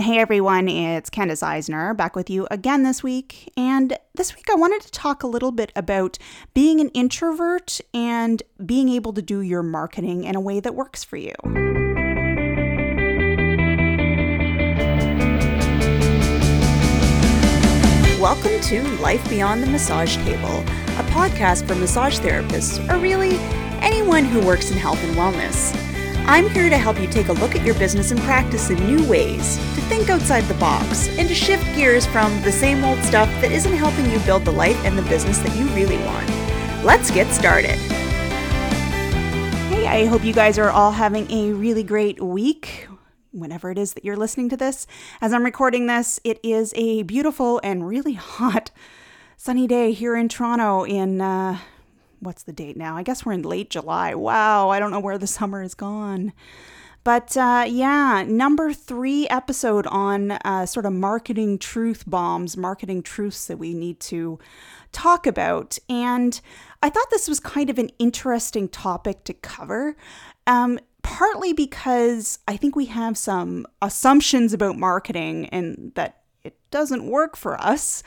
Hey everyone, it's Candace Eisner back with you again this week. And this week I wanted to talk a little bit about being an introvert and being able to do your marketing in a way that works for you. Welcome to Life Beyond the Massage Table, a podcast for massage therapists, or really anyone who works in health and wellness. I'm here to help you take a look at your business and practice in new ways, to think outside the box, and to shift gears from the same old stuff that isn't helping you build the life and the business that you really want. Let's get started. Hey, I hope you guys are all having a really great week. Whenever it is that you're listening to this, as I'm recording this, it is a beautiful and really hot sunny day here in Toronto in uh, what's the date now? I guess we're in late July. Wow, I don't know where the summer is gone. But uh, yeah, number three episode on uh, sort of marketing truth bombs, marketing truths that we need to talk about. And I thought this was kind of an interesting topic to cover. Um, partly because I think we have some assumptions about marketing and that it doesn't work for us.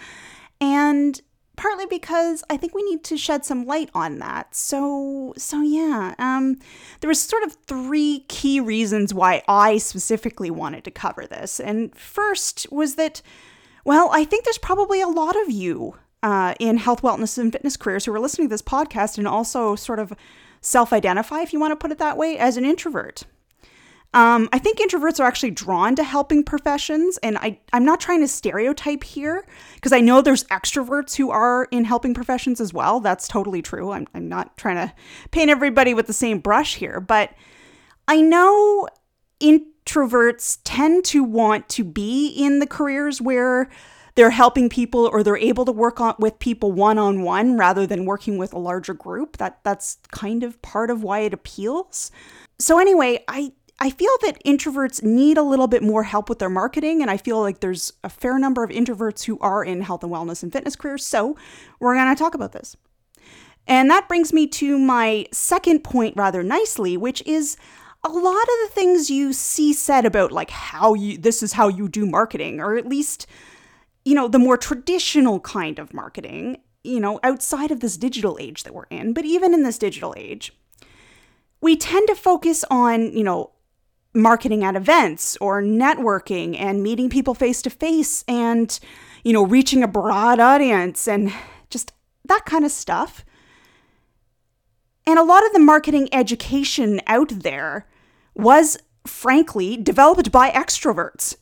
And partly because I think we need to shed some light on that. So, so yeah, um, there was sort of three key reasons why I specifically wanted to cover this. And first was that, well, I think there's probably a lot of you uh, in health, wellness, and fitness careers who are listening to this podcast and also sort of self identify, if you want to put it that way, as an introvert. Um, I think introverts are actually drawn to helping professions, and I, I'm not trying to stereotype here because I know there's extroverts who are in helping professions as well. That's totally true. I'm, I'm not trying to paint everybody with the same brush here, but I know introverts tend to want to be in the careers where they're helping people or they're able to work on with people one on one rather than working with a larger group. That that's kind of part of why it appeals. So anyway, I I feel that introverts need a little bit more help with their marketing, and I feel like there's a fair number of introverts who are in health and wellness and fitness careers. So, we're to talk about this. And that brings me to my second point rather nicely, which is a lot of the things you see said about like how you this is how you do marketing, or at least, you know, the more traditional kind of marketing, you know, outside of this digital age that we're in, but even in this digital age, we tend to focus on, you know, marketing at events or networking and meeting people face to face and, you know, reaching a broad audience and just that kind of stuff. And a lot of the marketing education out there was, frankly, developed by extroverts.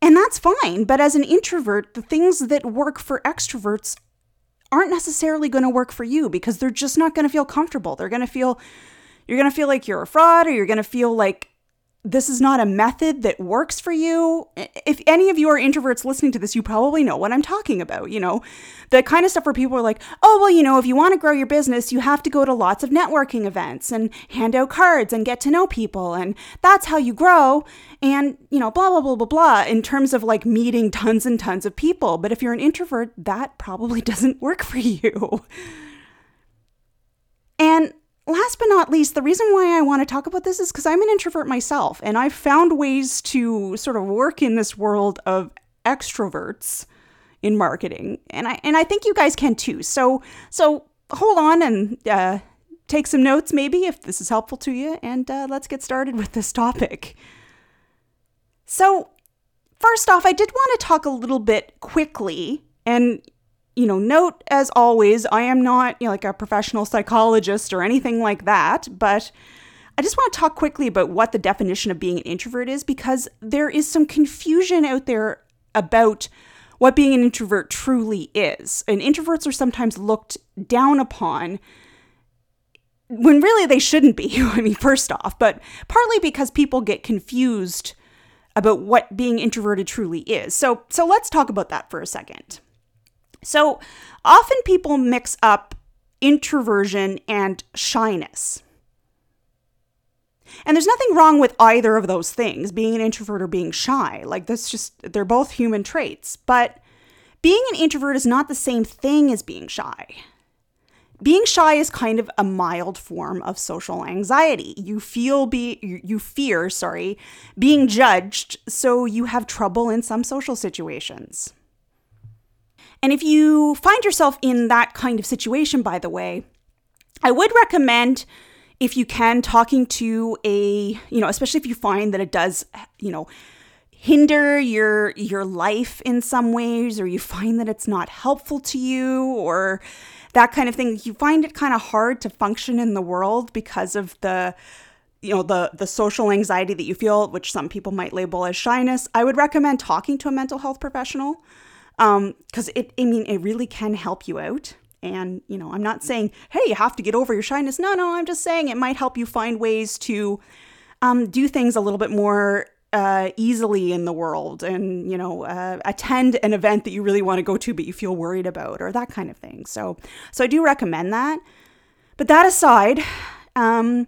And that's fine, but as an introvert, the things that work for extroverts aren't necessarily going to work for you because they're just not going to feel comfortable. They're going to feel you're going to feel like you're a fraud or you're going to feel like this is not a method that works for you. If any of you are introverts listening to this, you probably know what I'm talking about. You know, the kind of stuff where people are like, oh, well, you know, if you want to grow your business, you have to go to lots of networking events and hand out cards and get to know people. And that's how you grow. And, you know, blah, blah, blah, blah, blah, in terms of like meeting tons and tons of people. But if you're an introvert, that probably doesn't work for you. And last but not least, the reason why I want to talk about this is because I'm an introvert myself, and I've found ways to sort of work in this world of extroverts in marketing, and I and I think you guys can too. So so hold on and uh, take some notes, maybe if this is helpful to you, and uh, let's get started with this topic. So. First off, I did want to talk a little bit quickly and you know, note as always, I am not you know, like a professional psychologist or anything like that, but I just want to talk quickly about what the definition of being an introvert is because there is some confusion out there about what being an introvert truly is. And introverts are sometimes looked down upon when really they shouldn't be. I mean, first off, but partly because people get confused about what being introverted truly is. So, so let's talk about that for a second. So often people mix up introversion and shyness. And there's nothing wrong with either of those things, being an introvert or being shy. Like, that's just, they're both human traits. But being an introvert is not the same thing as being shy. being shy is kind of a mild form of social anxiety. You feel be you fear, sorry, being judged, so you have trouble in some social situations. And if you find yourself in that kind of situation, by the way, I would recommend if you can talking to a, you know, especially if you find that it does, you know, hinder your your life in some ways or you find that it's not helpful to you or that kind of thing you find it kind of hard to function in the world because of the you know the the social anxiety that you feel which some people might label as shyness i would recommend talking to a mental health professional because um, it i mean it really can help you out. And you know i'm not saying hey you have to get over your shyness. No no i'm just saying it might help you find ways to um, do things a little bit more uh, easily in the world and you know uh, attend an event that you really want to go to but you feel worried about or that kind of thing. So so i do recommend that. But that aside um,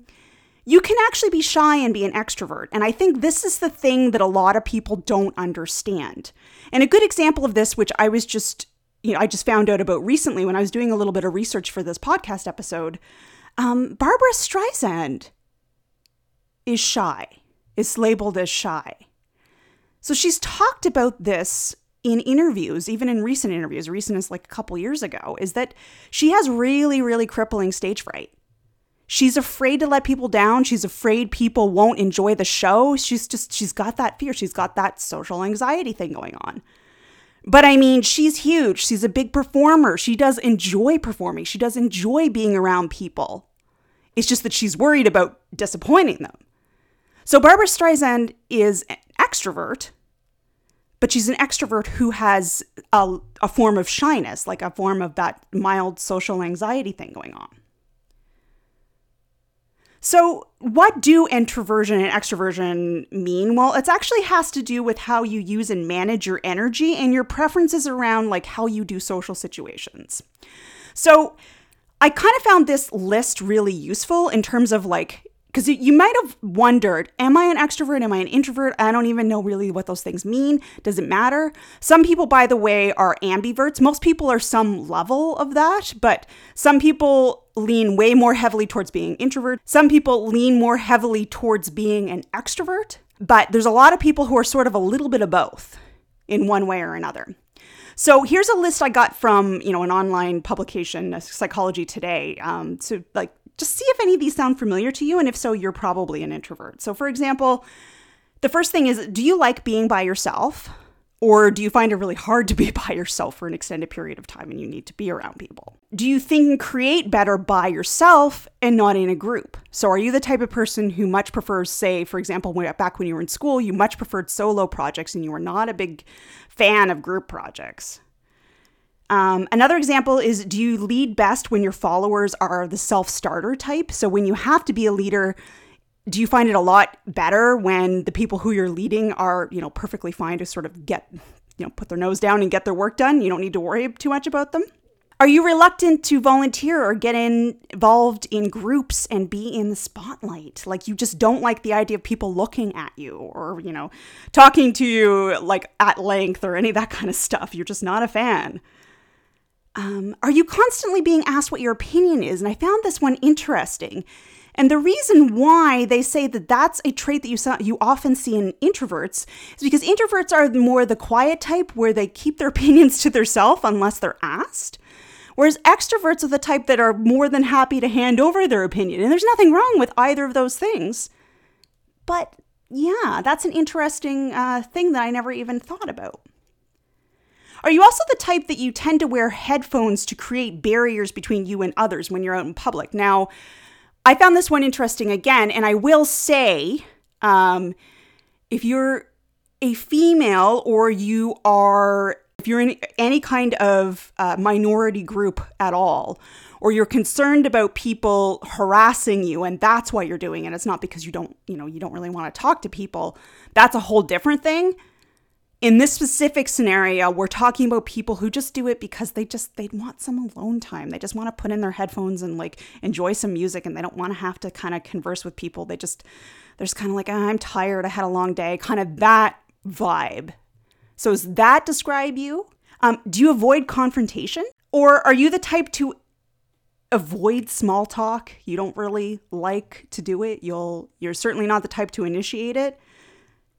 you can actually be shy and be an extrovert. And i think this is the thing that a lot of people don't understand and a good example of this which i was just you know i just found out about recently when i was doing a little bit of research for this podcast episode um, barbra streisand is shy is labeled as shy. So she's talked about this in interviews, even in recent interviews, recent as like a couple years ago, is that she has really, really crippling stage fright. She's afraid to let people down. She's afraid people won't enjoy the show. She's just, she's got that fear. She's got that social anxiety thing going on. But I mean, she's huge. She's a big performer. She does enjoy performing. She does enjoy being around people. It's just that she's worried about disappointing them. So Barbra Streisand is an extrovert, but she's an extrovert who has a, a form of shyness, like a form of that mild social anxiety thing going on. So, what do introversion and extroversion mean? Well, it actually has to do with how you use and manage your energy and your preferences around like how you do social situations. So, I kind of found this list really useful in terms of like because you might have wondered am i an extrovert? Am i an introvert? I don't even know really what those things mean. Does it matter? Some people by the way are ambiverts. Most people are some level of that but some people lean way more heavily towards being introvert. Some people lean more heavily towards being an extrovert but there's a lot of people who are sort of a little bit of both in one way or another. So here's a list I got from you know an online publication, Psychology Today, um, to like just see if any of these sound familiar to you. And if so, you're probably an introvert. So, for example, the first thing is do you like being by yourself? Or do you find it really hard to be by yourself for an extended period of time and you need to be around people? Do you think and create better by yourself and not in a group? So, are you the type of person who much prefers, say, for example, when, back when you were in school, you much preferred solo projects and you were not a big fan of group projects? Um, another example is do you lead best when your followers are the self starter type? So when you have to be a leader, do you find it a lot better when the people who you're leading are, you know, perfectly fine to sort of get, you know, put their nose down and get their work done? You don't need to worry too much about them. Are you reluctant to volunteer or get involved in groups and be in the spotlight? Like you just don't like the idea of people looking at you or, you know, talking to you like at length or any of that kind of stuff. You're just not a fan. Um, are you constantly being asked what your opinion is? And I found this one interesting. And the reason why they say that that's a trait that you saw, you often see in introverts is because introverts are more the quiet type where they keep their opinions to themselves unless they're asked. Whereas extroverts are the type that are more than happy to hand over their opinion. And there's nothing wrong with either of those things. But yeah, that's an interesting uh, thing that I never even thought about. Are you also the type that you tend to wear headphones to create barriers between you and others when you're out in public? Now, I found this one interesting again, and I will say um, if you're a female or you are, if you're in any kind of uh, minority group at all, or you're concerned about people harassing you and that's why you're doing it, it's not because you don't, you know, you don't really want to talk to people, that's a whole different thing in this specific scenario, we're talking about people who just do it because they just they want some alone time. They just want to put in their headphones and like enjoy some music and they don't want to have to kind of converse with people. They just they're just kind of like, oh, I'm tired, I had a long day, kind of that vibe. So does that describe you? Um, do you avoid confrontation? Or are you the type to avoid small talk. You don't really like to do it. You'll you're certainly not the type to initiate it.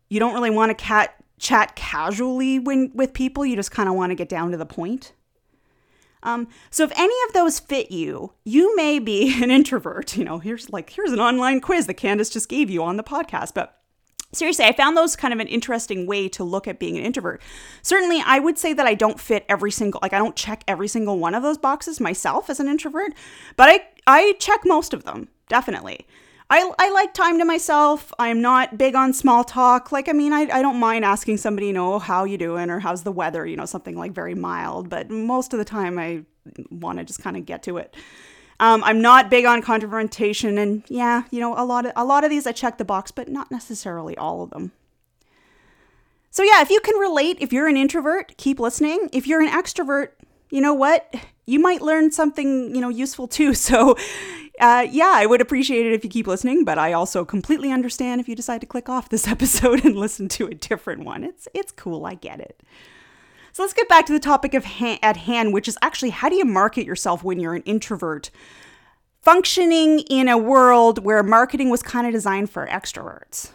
You don't really want to cat, chat casually when with people. You just kind of want to get down to the point. Um, so if any of those fit you, you may be an introvert. You know, here's like here's an online quiz that Candace just gave you on the podcast, but seriously, I found those kind of an interesting way to look at being an introvert. Certainly, I would say that I don't fit every single like I don't check every single one of those boxes myself as an introvert, but I I check most of them, definitely. I, I like time to myself. I'm not big on small talk. Like, I mean, I, I don't mind asking somebody, you know, how you doing or how's the weather, you know, something like very mild. But most of the time, I want to just kind of get to it. Um, I'm not big on confrontation, and yeah, you know, a lot of a lot of these I check the box, but not necessarily all of them. So yeah, if you can relate, if you're an introvert, keep listening. If you're an extrovert, you know what? You might learn something, you know, useful too. So uh, yeah, I would appreciate it if you keep listening, but I also completely understand if you decide to click off this episode and listen to a different one. It's it's cool, I get it. So let's get back to the topic of ha- at hand, which is actually how do you market yourself when you're an introvert functioning in a world where marketing was kind of designed for extroverts.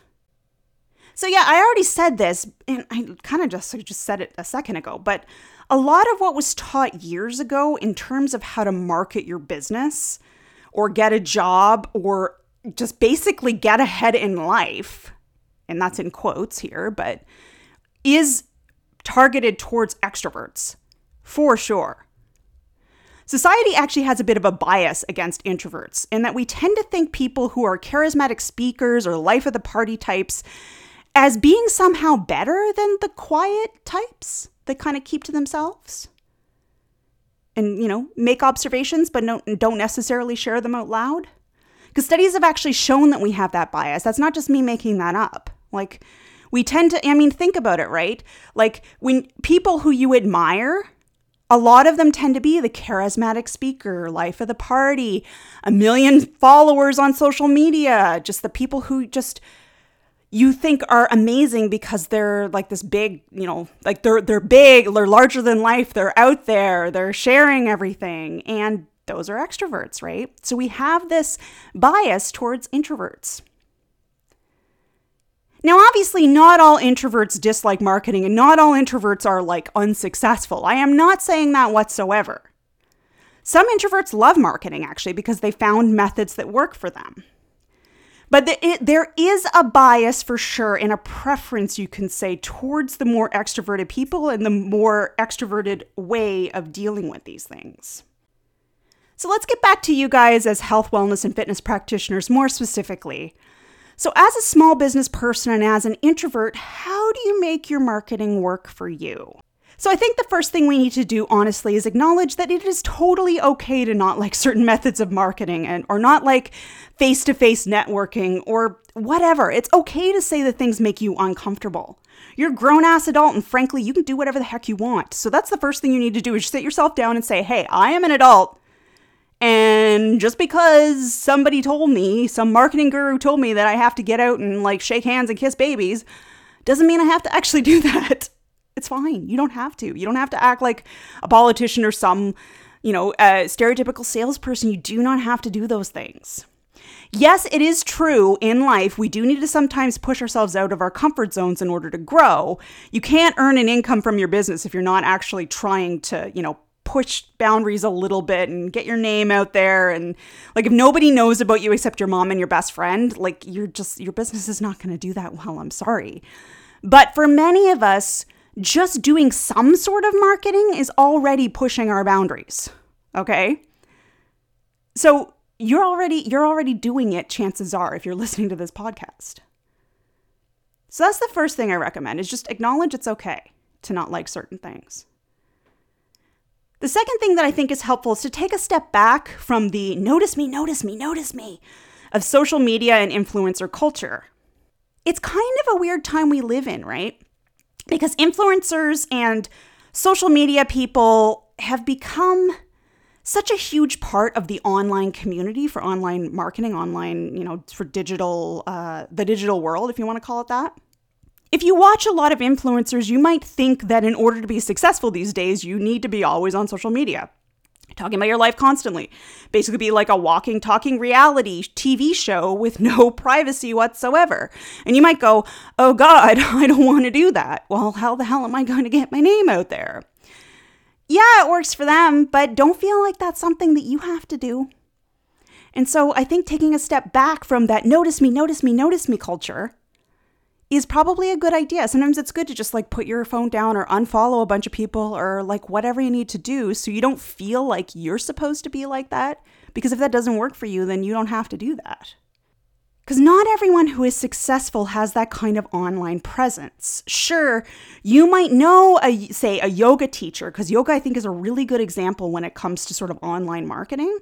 So yeah, I already said this, and I kind of just just said it a second ago, but a lot of what was taught years ago in terms of how to market your business or get a job or just basically get ahead in life, and that's in quotes here, but is targeted towards extroverts, for sure. Society actually has a bit of a bias against introverts in that we tend to think people who are charismatic speakers or life of the party types as being somehow better than the quiet types that kind of keep to themselves and, you know, make observations but don't, don't necessarily share them out loud. Because studies have actually shown that we have that bias. That's not just me making that up. Like, we tend to, I mean, think about it, right? Like when people who you admire, a lot of them tend to be the charismatic speaker, life of the party, a million followers on social media, just the people who just you think are amazing because they're like this big, you know, like they're they're big, they're larger than life, they're out there, they're sharing everything and those are extroverts, right? So we have this bias towards introverts. Now, obviously, not all introverts dislike marketing and not all introverts are like unsuccessful. I am not saying that whatsoever. Some introverts love marketing actually because they found methods that work for them. But the, it, there is a bias for sure and a preference, you can say, towards the more extroverted people and the more extroverted way of dealing with these things. So let's get back to you guys as health, wellness, and fitness practitioners more specifically. So, as a small business person and as an introvert, how do you make your marketing work for you? So, I think the first thing we need to do, honestly, is acknowledge that it is totally okay to not like certain methods of marketing and or not like face to face networking or whatever. It's okay to say that things make you uncomfortable. You're a grown ass adult, and frankly, you can do whatever the heck you want. So, that's the first thing you need to do is sit yourself down and say, hey, I am an adult. And just because somebody told me, some marketing guru told me that I have to get out and like shake hands and kiss babies, doesn't mean I have to actually do that. It's fine. You don't have to. You don't have to act like a politician or some, you know, a stereotypical salesperson. You do not have to do those things. Yes, it is true in life, we do need to sometimes push ourselves out of our comfort zones in order to grow. You can't earn an income from your business if you're not actually trying to, you know, push boundaries a little bit and get your name out there and like if nobody knows about you except your mom and your best friend like you're just your business is not going to do that well i'm sorry but for many of us just doing some sort of marketing is already pushing our boundaries okay so you're already you're already doing it chances are if you're listening to this podcast so that's the first thing i recommend is just acknowledge it's okay to not like certain things the second thing that I think is helpful is to take a step back from the notice me, notice me, notice me of social media and influencer culture. It's kind of a weird time we live in, right? Because influencers and social media people have become such a huge part of the online community for online marketing, online, you know, for digital, uh, the digital world, if you want to call it that. If you watch a lot of influencers, you might think that in order to be successful these days, you need to be always on social media. Talking about your life constantly. Basically, be like a walking, talking reality TV show with no privacy whatsoever. And you might go, oh God, I don't want to do that. Well, how the hell am I going to get my name out there? Yeah, it works for them, but don't feel like that's something that you have to do. And so I think taking a step back from that notice me, notice me, notice me culture is probably a good idea. Sometimes it's good to just like put your phone down or unfollow a bunch of people or like whatever you need to do so you don't feel like you're supposed to be like that. Because if that doesn't work for you, then you don't have to do that. Because not everyone who is successful has that kind of online presence. Sure, you might know, a, say, a yoga teacher, because yoga I think is a really good example when it comes to sort of online marketing.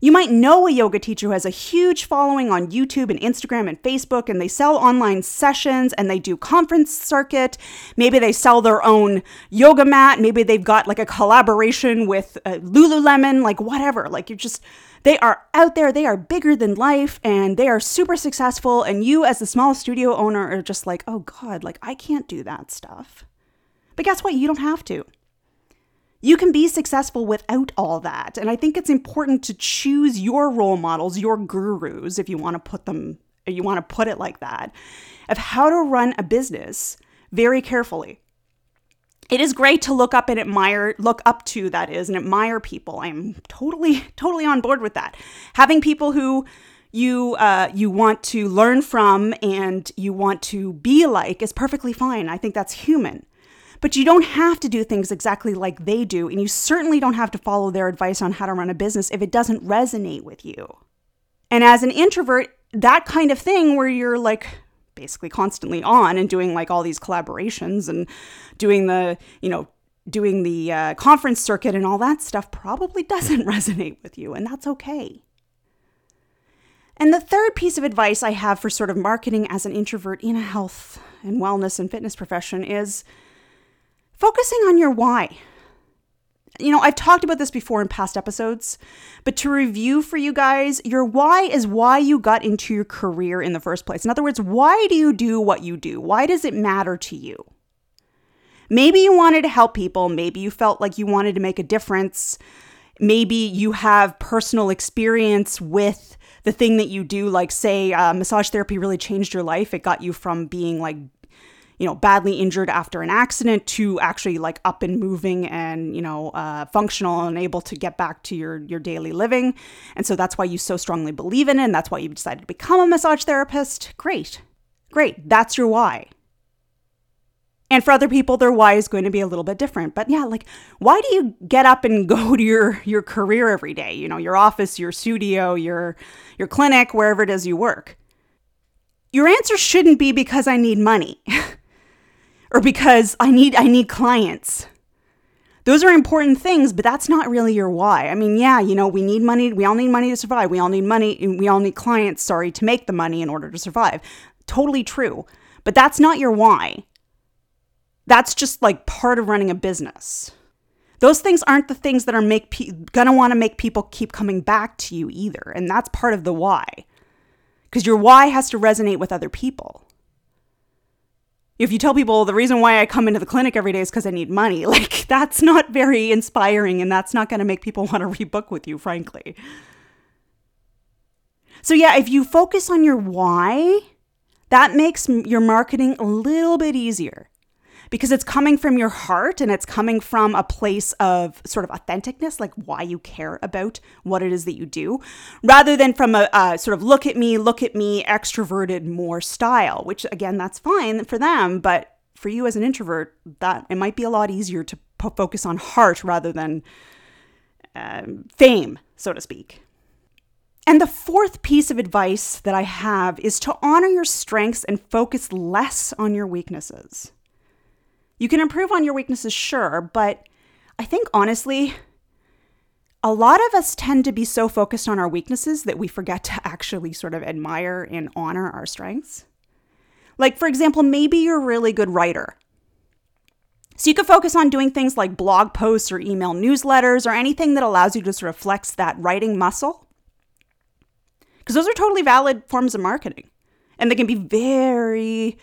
You might know a yoga teacher who has a huge following on YouTube and Instagram and Facebook, and they sell online sessions and they do conference circuit. Maybe they sell their own yoga mat. Maybe they've got like a collaboration with uh, Lululemon, like whatever. Like you're just, they are out there, they are bigger than life, and they are super successful. And you, as the small studio owner, are just like, oh God, like I can't do that stuff. But guess what? You don't have to. You can be successful without all that. And I think it's important to choose your role models, your gurus, if you want to put them, you want to put it like that, of how to run a business very carefully. It is great to look up and admire, look up to, that is, and admire people. I'm totally, totally on board with that. Having people who you uh, you want to learn from and you want to be like is perfectly fine. I think that's human. But you don't have to do things exactly like they do, and you certainly don't have to follow their advice on how to run a business if it doesn't resonate with you. And as an introvert, that kind of thing where you're like basically constantly on and doing like all these collaborations and doing the, you know, doing the uh, conference circuit and all that stuff probably doesn't resonate with you, and that's okay. And the third piece of advice I have for sort of marketing as an introvert in a health and wellness and fitness profession is focusing on your why. You know, I've talked about this before in past episodes, but to review for you guys, your why is why you got into your career in the first place. In other words, why do you do what you do? Why does it matter to you? Maybe you wanted to help people. Maybe you felt like you wanted to make a difference. Maybe you have personal experience with the thing that you do, like, say, uh, massage therapy really changed your life. It got you from being like you know, badly injured after an accident to actually like up and moving and, you know, uh, functional and able to get back to your, your daily living. And so that's why you so strongly believe in it. And that's why you decided to become a massage therapist. Great. Great. That's your why. And for other people, their why is going to be a little bit different. But yeah, like, why do you get up and go to your your career every day? You know, your office, your studio, your your clinic, wherever it is you work. Your answer shouldn't be because I need money. or because I need I need clients. Those are important things, but that's not really your why. I mean, yeah, you know, we need money, we all need money to survive. We all need money, we all need clients, sorry, to make the money in order to survive. Totally true. But that's not your why. That's just like part of running a business. Those things aren't the things that are make pe- gonna want to make people keep coming back to you either, and that's part of the why. Because your why has to resonate with other people if you tell people the reason why I come into the clinic every day is because I need money, like that's not very inspiring and that's not going to make people want to rebook with you, frankly. So, yeah, if you focus on your why, that makes your marketing a little bit easier because it's coming from your heart and it's coming from a place of sort of authenticness, like why you care about what it is that you do, rather than from a, a sort of look at me, look at me, extroverted more style, which again, that's fine for them. But for you as an introvert, that it might be a lot easier to focus on heart rather than um, fame, so to speak. And the fourth piece of advice that I have is to honor your strengths and focus less on your weaknesses. You can improve on your weaknesses, sure, but I think honestly, a lot of us tend to be so focused on our weaknesses that we forget to actually sort of admire and honor our strengths. Like, for example, maybe you're a really good writer. So you could focus on doing things like blog posts or email newsletters or anything that allows you to sort of flex that writing muscle. Because those are totally valid forms of marketing. And they can be very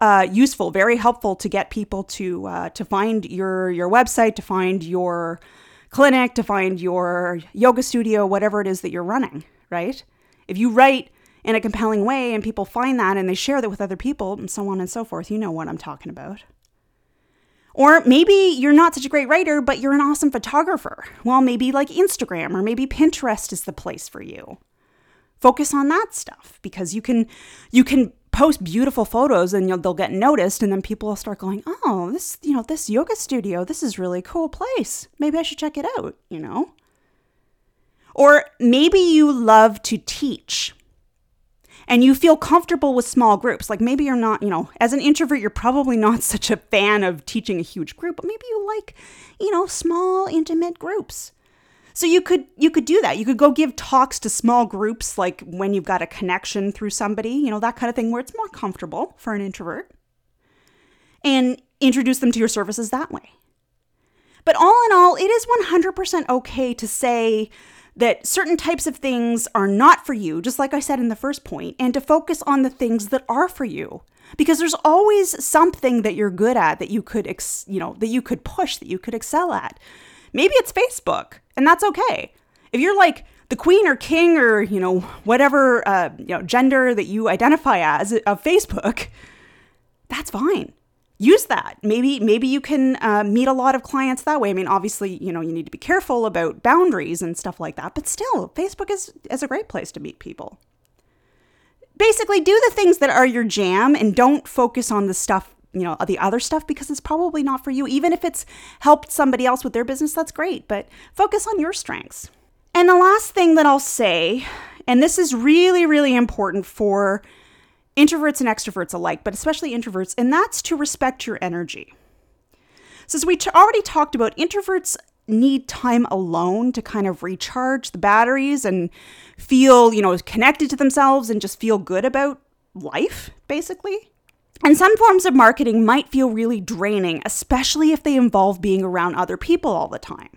uh, useful, very helpful to get people to uh, to find your your website, to find your clinic, to find your yoga studio, whatever it is that you're running, right? If you write in a compelling way and people find that and they share that with other people and so on and so forth, you know what I'm talking about. Or maybe you're not such a great writer, but you're an awesome photographer. Well, maybe like Instagram or maybe Pinterest is the place for you. Focus on that stuff because you can you can post beautiful photos and they'll get noticed and then people will start going, "Oh, this, you know, this yoga studio, this is really cool place. Maybe I should check it out," you know? Or maybe you love to teach and you feel comfortable with small groups. Like maybe you're not, you know, as an introvert, you're probably not such a fan of teaching a huge group, but maybe you like, you know, small, intimate groups. So you could you could do that. You could go give talks to small groups like when you've got a connection through somebody, you know, that kind of thing where it's more comfortable for an introvert. And introduce them to your services that way. But all in all, it is 100% okay to say, that certain types of things are not for you, just like I said in the first point, and to focus on the things that are for you. Because there's always something that you're good at that you could, ex- you know, that you could push, that you could excel at. Maybe it's Facebook, and that's okay. If you're like the queen or king or you know whatever uh, you know gender that you identify as of Facebook, that's fine use that. Maybe maybe you can uh, meet a lot of clients that way. I mean, obviously, you know, you need to be careful about boundaries and stuff like that. But still, Facebook is is a great place to meet people. Basically, do the things that are your jam and don't focus on the stuff you know the other stuff because it's probably not for you even if it's helped somebody else with their business that's great but focus on your strengths and the last thing that i'll say and this is really really important for introverts and extroverts alike, but especially introverts, and that's to respect your energy. So, as we t- already talked about, introverts need time alone to kind of recharge the batteries and feel, you know, connected to themselves and just feel good about life, basically. And some forms of marketing might feel really draining, especially if they involve being around other people all the time.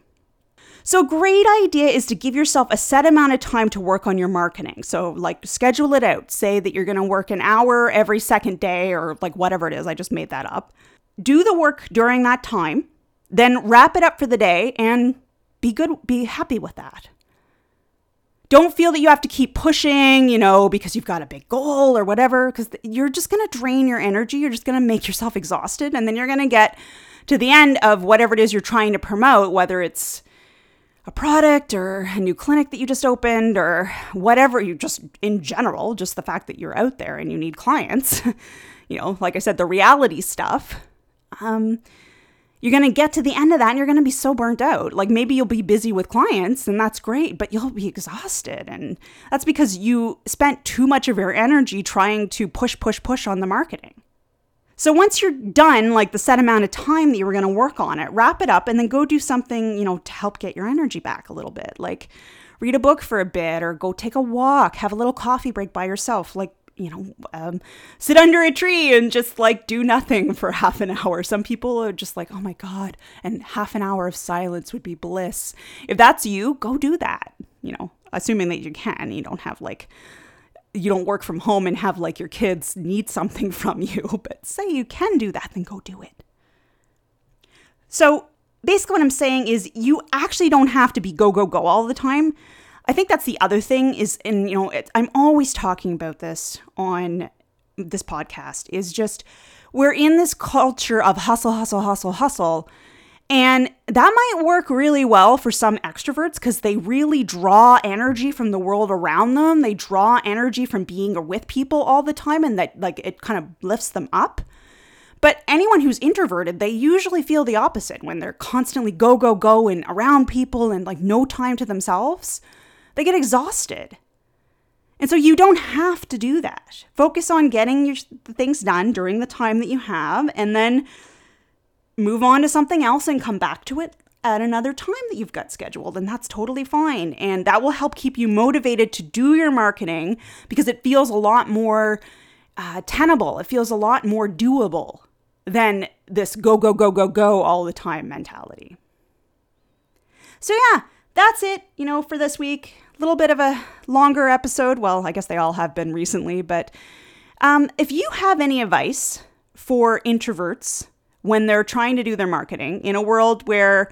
So, a great idea is to give yourself a set amount of time to work on your marketing. So, like, schedule it out. Say that you're going to work an hour every second day or like whatever it is. I just made that up. Do the work during that time, then wrap it up for the day and be good, be happy with that. Don't feel that you have to keep pushing, you know, because you've got a big goal or whatever, because you're just going to drain your energy. You're just going to make yourself exhausted. And then you're going to get to the end of whatever it is you're trying to promote, whether it's a product or a new clinic that you just opened or whatever you just in general just the fact that you're out there and you need clients you know like i said the reality stuff um, you're going to get to the end of that and you're going to be so burnt out like maybe you'll be busy with clients and that's great but you'll be exhausted and that's because you spent too much of your energy trying to push push push on the marketing so once you're done, like the set amount of time that you were going to work on it, wrap it up and then go do something, you know, to help get your energy back a little bit. Like read a book for a bit or go take a walk, have a little coffee break by yourself. Like, you know, um, sit under a tree and just like do nothing for half an hour. Some people are just like, oh my God, and half an hour of silence would be bliss. If that's you, go do that, you know, assuming that you can. You don't have like you don't work from home and have like your kids need something from you, but say you can do that, then go do it. So basically, what I'm saying is you actually don't have to be go, go, go all the time. I think that's the other thing is, and you know, it, I'm always talking about this on this podcast, is just we're in this culture of hustle, hustle, hustle, hustle and that might work really well for some extroverts because they really draw energy from the world around them. They draw energy from being with people all the time and that like it kind of lifts them up. But anyone who's introverted, they usually feel the opposite when they're constantly go, go, go and around people and like no time to themselves. They get exhausted. And so you don't have to do that. Focus on getting your things done during the time that you have and then move on to something else and come back to it at another time that you've got scheduled, and that's totally fine. And that will help keep you motivated to do your marketing because it feels a lot more uh, tenable, it feels a lot more doable than this go, go, go, go, go all the time mentality. So, yeah, that's it, you know, for this week. A little bit of a longer episode. Well, I guess they all have been recently, but um, if you have any advice for introverts, when they're trying to do their marketing in a world where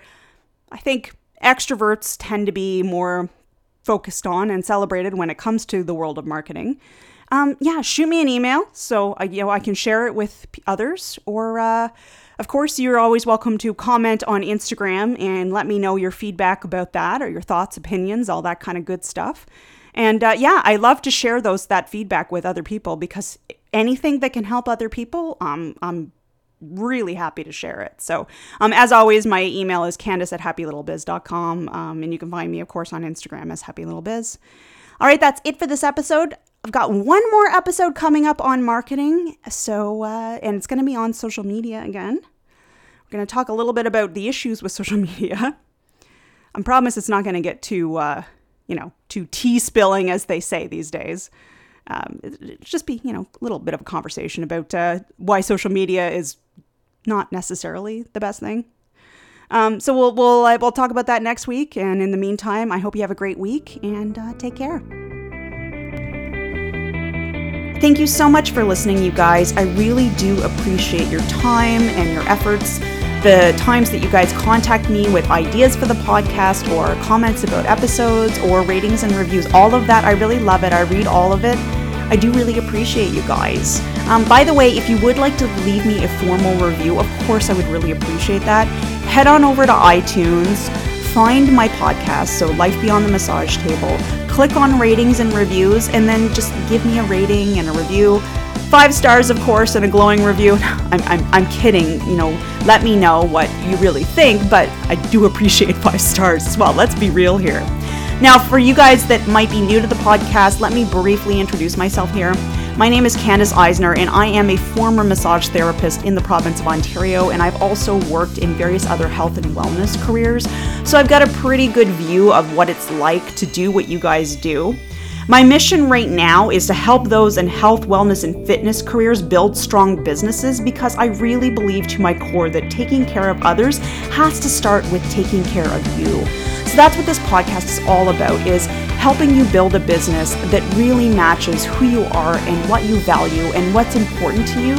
I think extroverts tend to be more focused on and celebrated when it comes to the world of marketing. Um, yeah, shoot me an email so uh, you know I can share it with others. Or, uh, of course, you're always welcome to comment on Instagram and let me know your feedback about that or your thoughts, opinions, all that kind of good stuff. And uh, yeah, I love to share those that feedback with other people because anything that can help other people, um, I'm really happy to share it. So, um, as always, my email is candace at happylittlebiz.com. Um, and you can find me, of course, on Instagram as happylittlebiz. All right, that's it for this episode. I've got one more episode coming up on marketing. So, uh, and it's going to be on social media again. Going to talk a little bit about the issues with social media. I promise it's not going to get too, uh, you know, too tea spilling, as they say these days. Um, it, just be, you know, a little bit of a conversation about uh, why social media is not necessarily the best thing. Um, so we'll we'll uh, we'll talk about that next week. And in the meantime, I hope you have a great week and uh, take care. Thank you so much for listening, you guys. I really do appreciate your time and your efforts. The times that you guys contact me with ideas for the podcast or comments about episodes or ratings and reviews, all of that, I really love it. I read all of it. I do really appreciate you guys. Um, by the way, if you would like to leave me a formal review, of course, I would really appreciate that. Head on over to iTunes, find my podcast, so Life Beyond the Massage Table, click on ratings and reviews, and then just give me a rating and a review. Five stars, of course, and a glowing review. I'm, I'm, I'm kidding, you know, let me know what you really think, but I do appreciate five stars as well. Let's be real here. Now, for you guys that might be new to the podcast, let me briefly introduce myself here. My name is Candace Eisner, and I am a former massage therapist in the province of Ontario, and I've also worked in various other health and wellness careers. So I've got a pretty good view of what it's like to do what you guys do. My mission right now is to help those in health, wellness, and fitness careers build strong businesses because I really believe to my core that taking care of others has to start with taking care of you. So that's what this podcast is all about is helping you build a business that really matches who you are and what you value and what's important to you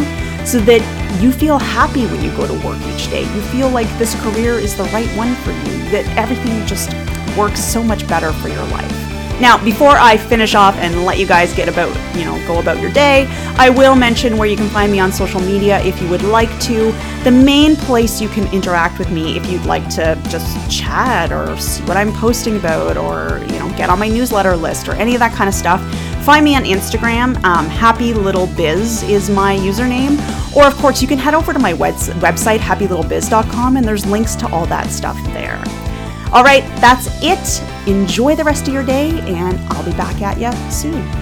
so that you feel happy when you go to work each day. You feel like this career is the right one for you, that everything just works so much better for your life. Now, before I finish off and let you guys get about, you know, go about your day, I will mention where you can find me on social media if you would like to. The main place you can interact with me if you'd like to just chat or see what I'm posting about or, you know, get on my newsletter list or any of that kind of stuff. Find me on Instagram. Um, Happy Little Biz is my username. Or, of course, you can head over to my website, happylittlebiz.com, and there's links to all that stuff there. All right, that's it. Enjoy the rest of your day, and I'll be back at you soon.